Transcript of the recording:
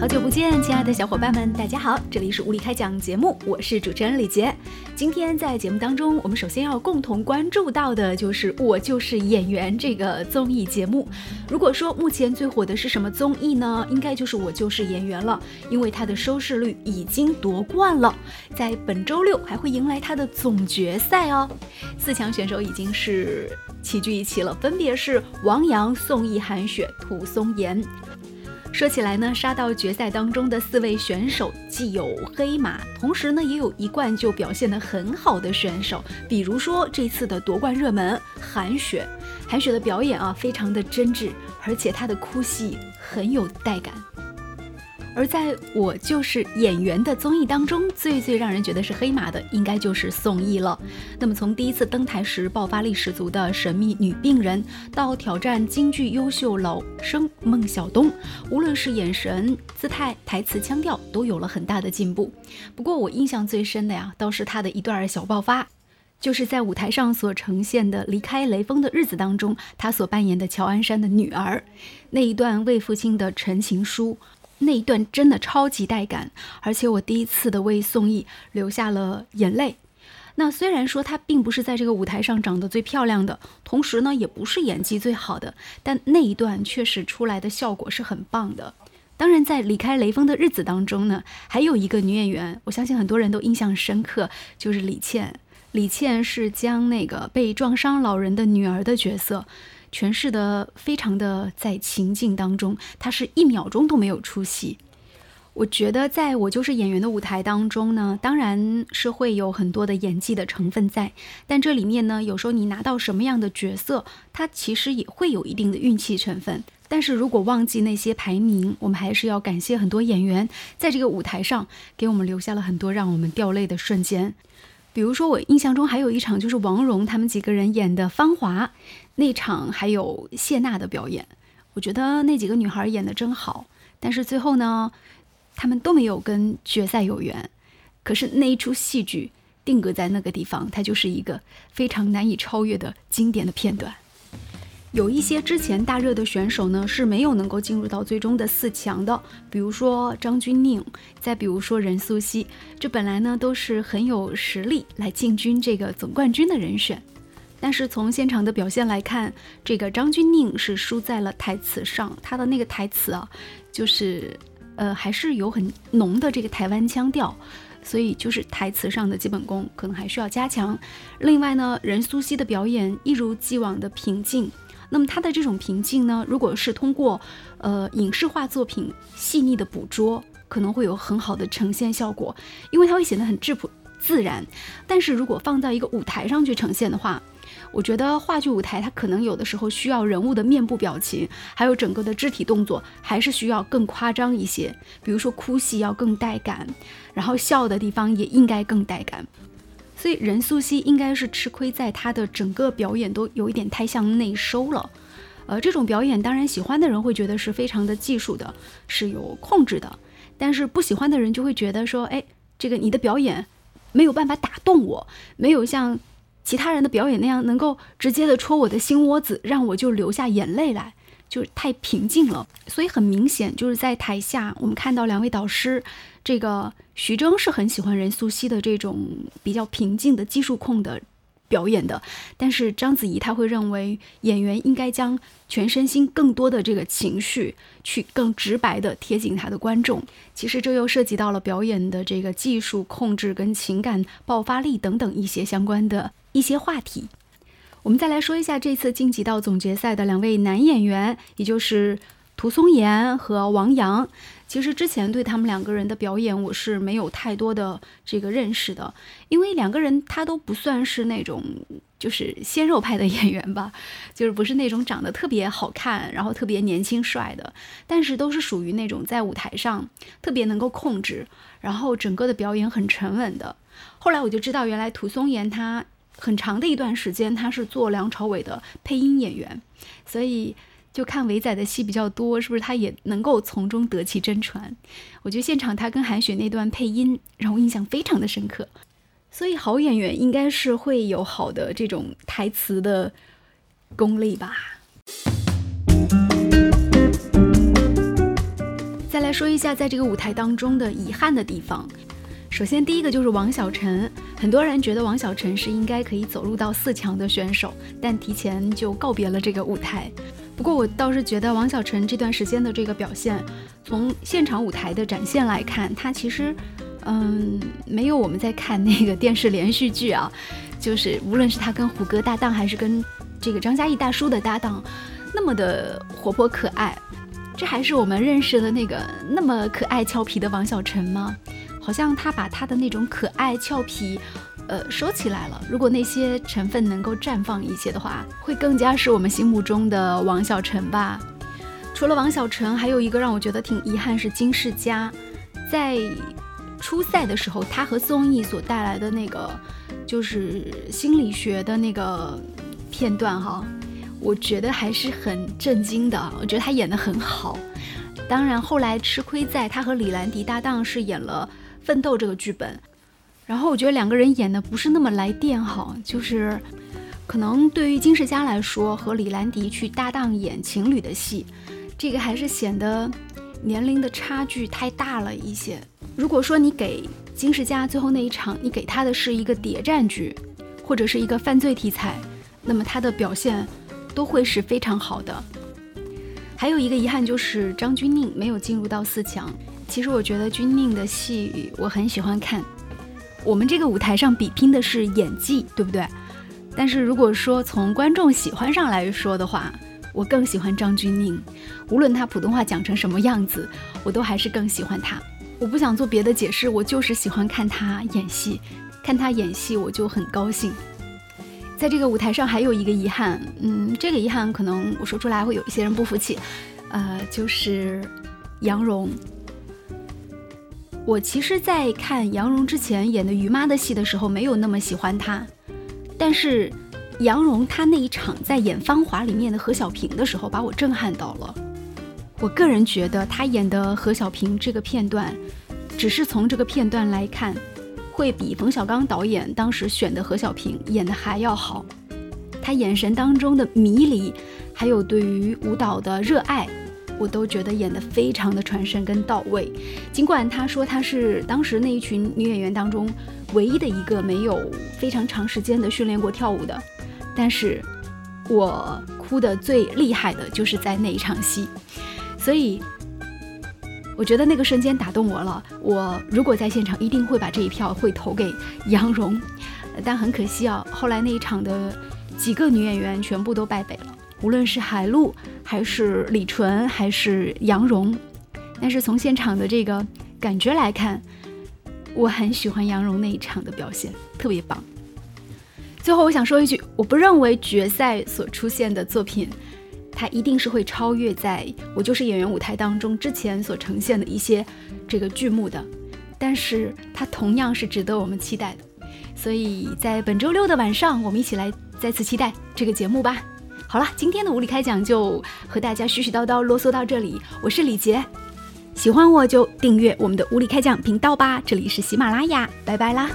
好久不见，亲爱的小伙伴们，大家好，这里是物理开讲节目，我是主持人李杰。今天在节目当中，我们首先要共同关注到的就是《我就是演员》这个综艺节目。如果说目前最火的是什么综艺呢？应该就是《我就是演员》了，因为它的收视率已经夺冠了，在本周六还会迎来它的总决赛哦。四强选手已经是齐聚一起了，分别是王阳、宋轶、韩雪、涂松岩。说起来呢，杀到决赛当中的四位选手既有黑马，同时呢也有一贯就表现得很好的选手，比如说这次的夺冠热门韩雪。韩雪的表演啊，非常的真挚，而且她的哭戏很有带感。而在我就是演员的综艺当中，最最让人觉得是黑马的，应该就是宋轶了。那么从第一次登台时爆发力十足的神秘女病人，到挑战京剧优秀老生孟小冬，无论是眼神、姿态、台词、腔调，都有了很大的进步。不过我印象最深的呀，倒是她的一段小爆发，就是在舞台上所呈现的《离开雷锋的日子》当中，她所扮演的乔安山的女儿，那一段为父亲的陈情书。那一段真的超级带感，而且我第一次的为宋轶流下了眼泪。那虽然说她并不是在这个舞台上长得最漂亮的，同时呢也不是演技最好的，但那一段确实出来的效果是很棒的。当然，在离开雷锋的日子当中呢，还有一个女演员，我相信很多人都印象深刻，就是李倩。李倩是将那个被撞伤老人的女儿的角色。诠释的非常的在情境当中，他是一秒钟都没有出戏。我觉得在我就是演员的舞台当中呢，当然是会有很多的演技的成分在，但这里面呢，有时候你拿到什么样的角色，它其实也会有一定的运气成分。但是如果忘记那些排名，我们还是要感谢很多演员在这个舞台上给我们留下了很多让我们掉泪的瞬间。比如说，我印象中还有一场就是王蓉他们几个人演的《芳华》那场，还有谢娜的表演，我觉得那几个女孩演的真好。但是最后呢，他们都没有跟决赛有缘。可是那一出戏剧定格在那个地方，它就是一个非常难以超越的经典的片段。有一些之前大热的选手呢是没有能够进入到最终的四强的，比如说张钧甯，再比如说任素汐，这本来呢都是很有实力来进军这个总冠军的人选，但是从现场的表现来看，这个张钧甯是输在了台词上，他的那个台词啊，就是呃还是有很浓的这个台湾腔调，所以就是台词上的基本功可能还需要加强。另外呢，任素汐的表演一如既往的平静。那么他的这种平静呢，如果是通过，呃，影视化作品细腻的捕捉，可能会有很好的呈现效果，因为它会显得很质朴自然。但是如果放到一个舞台上去呈现的话，我觉得话剧舞台它可能有的时候需要人物的面部表情，还有整个的肢体动作，还是需要更夸张一些。比如说哭戏要更带感，然后笑的地方也应该更带感。所以任素汐应该是吃亏在她的整个表演都有一点太向内收了，呃，这种表演当然喜欢的人会觉得是非常的技术的，是有控制的，但是不喜欢的人就会觉得说，哎，这个你的表演没有办法打动我，没有像其他人的表演那样能够直接的戳我的心窝子，让我就流下眼泪来，就是太平静了。所以很明显就是在台下我们看到两位导师。这个徐峥是很喜欢任素汐的这种比较平静的技术控的表演的，但是章子怡她会认为演员应该将全身心更多的这个情绪去更直白的贴近他的观众。其实这又涉及到了表演的这个技术控制跟情感爆发力等等一些相关的一些话题。我们再来说一下这次晋级到总决赛的两位男演员，也就是涂松岩和王阳。其实之前对他们两个人的表演我是没有太多的这个认识的，因为两个人他都不算是那种就是鲜肉派的演员吧，就是不是那种长得特别好看，然后特别年轻帅的，但是都是属于那种在舞台上特别能够控制，然后整个的表演很沉稳的。后来我就知道，原来涂松岩他很长的一段时间他是做梁朝伟的配音演员，所以。就看伟仔的戏比较多，是不是他也能够从中得其真传？我觉得现场他跟韩雪那段配音让我印象非常的深刻。所以好演员应该是会有好的这种台词的功力吧。再来说一下在这个舞台当中的遗憾的地方。首先，第一个就是王小晨，很多人觉得王小晨是应该可以走入到四强的选手，但提前就告别了这个舞台。不过我倒是觉得王小晨这段时间的这个表现，从现场舞台的展现来看，他其实，嗯，没有我们在看那个电视连续剧啊，就是无论是他跟胡歌搭档，还是跟这个张嘉译大叔的搭档，那么的活泼可爱。这还是我们认识的那个那么可爱俏皮的王小晨吗？好像他把他的那种可爱俏皮，呃，收起来了。如果那些成分能够绽放一些的话，会更加是我们心目中的王小晨吧。除了王小晨，还有一个让我觉得挺遗憾是金世佳，在初赛的时候，他和宋轶所带来的那个就是心理学的那个片段哈，我觉得还是很震惊的。我觉得他演得很好。当然后来吃亏在他和李兰迪搭档是演了。奋斗这个剧本，然后我觉得两个人演的不是那么来电哈，就是可能对于金世佳来说，和李兰迪去搭档演情侣的戏，这个还是显得年龄的差距太大了一些。如果说你给金世佳最后那一场，你给他的是一个谍战剧，或者是一个犯罪题材，那么他的表现都会是非常好的。还有一个遗憾就是张钧甯没有进入到四强。其实我觉得钧宁的戏我很喜欢看。我们这个舞台上比拼的是演技，对不对？但是如果说从观众喜欢上来说的话，我更喜欢张钧甯。无论他普通话讲成什么样子，我都还是更喜欢他。我不想做别的解释，我就是喜欢看他演戏，看他演戏我就很高兴。在这个舞台上还有一个遗憾，嗯，这个遗憾可能我说出来会有一些人不服气，呃，就是杨蓉。我其实，在看杨蓉之前演的于妈的戏的时候，没有那么喜欢她。但是，杨蓉她那一场在演《芳华》里面的何小萍的时候，把我震撼到了。我个人觉得，她演的何小萍这个片段，只是从这个片段来看，会比冯小刚导演当时选的何小萍演的还要好。她眼神当中的迷离，还有对于舞蹈的热爱。我都觉得演得非常的传神跟到位，尽管他说他是当时那一群女演员当中唯一的一个没有非常长时间的训练过跳舞的，但是我哭的最厉害的就是在那一场戏，所以我觉得那个瞬间打动我了。我如果在现场，一定会把这一票会投给杨蓉，但很可惜啊，后来那一场的几个女演员全部都败北了。无论是海陆，还是李纯，还是杨蓉，但是从现场的这个感觉来看，我很喜欢杨蓉那一场的表现，特别棒。最后我想说一句，我不认为决赛所出现的作品，它一定是会超越在我就是演员舞台当中之前所呈现的一些这个剧目的，但是它同样是值得我们期待的。所以在本周六的晚上，我们一起来再次期待这个节目吧。好了，今天的无理开讲就和大家絮絮叨叨啰嗦到这里。我是李杰，喜欢我就订阅我们的无理开讲频道吧。这里是喜马拉雅，拜拜啦。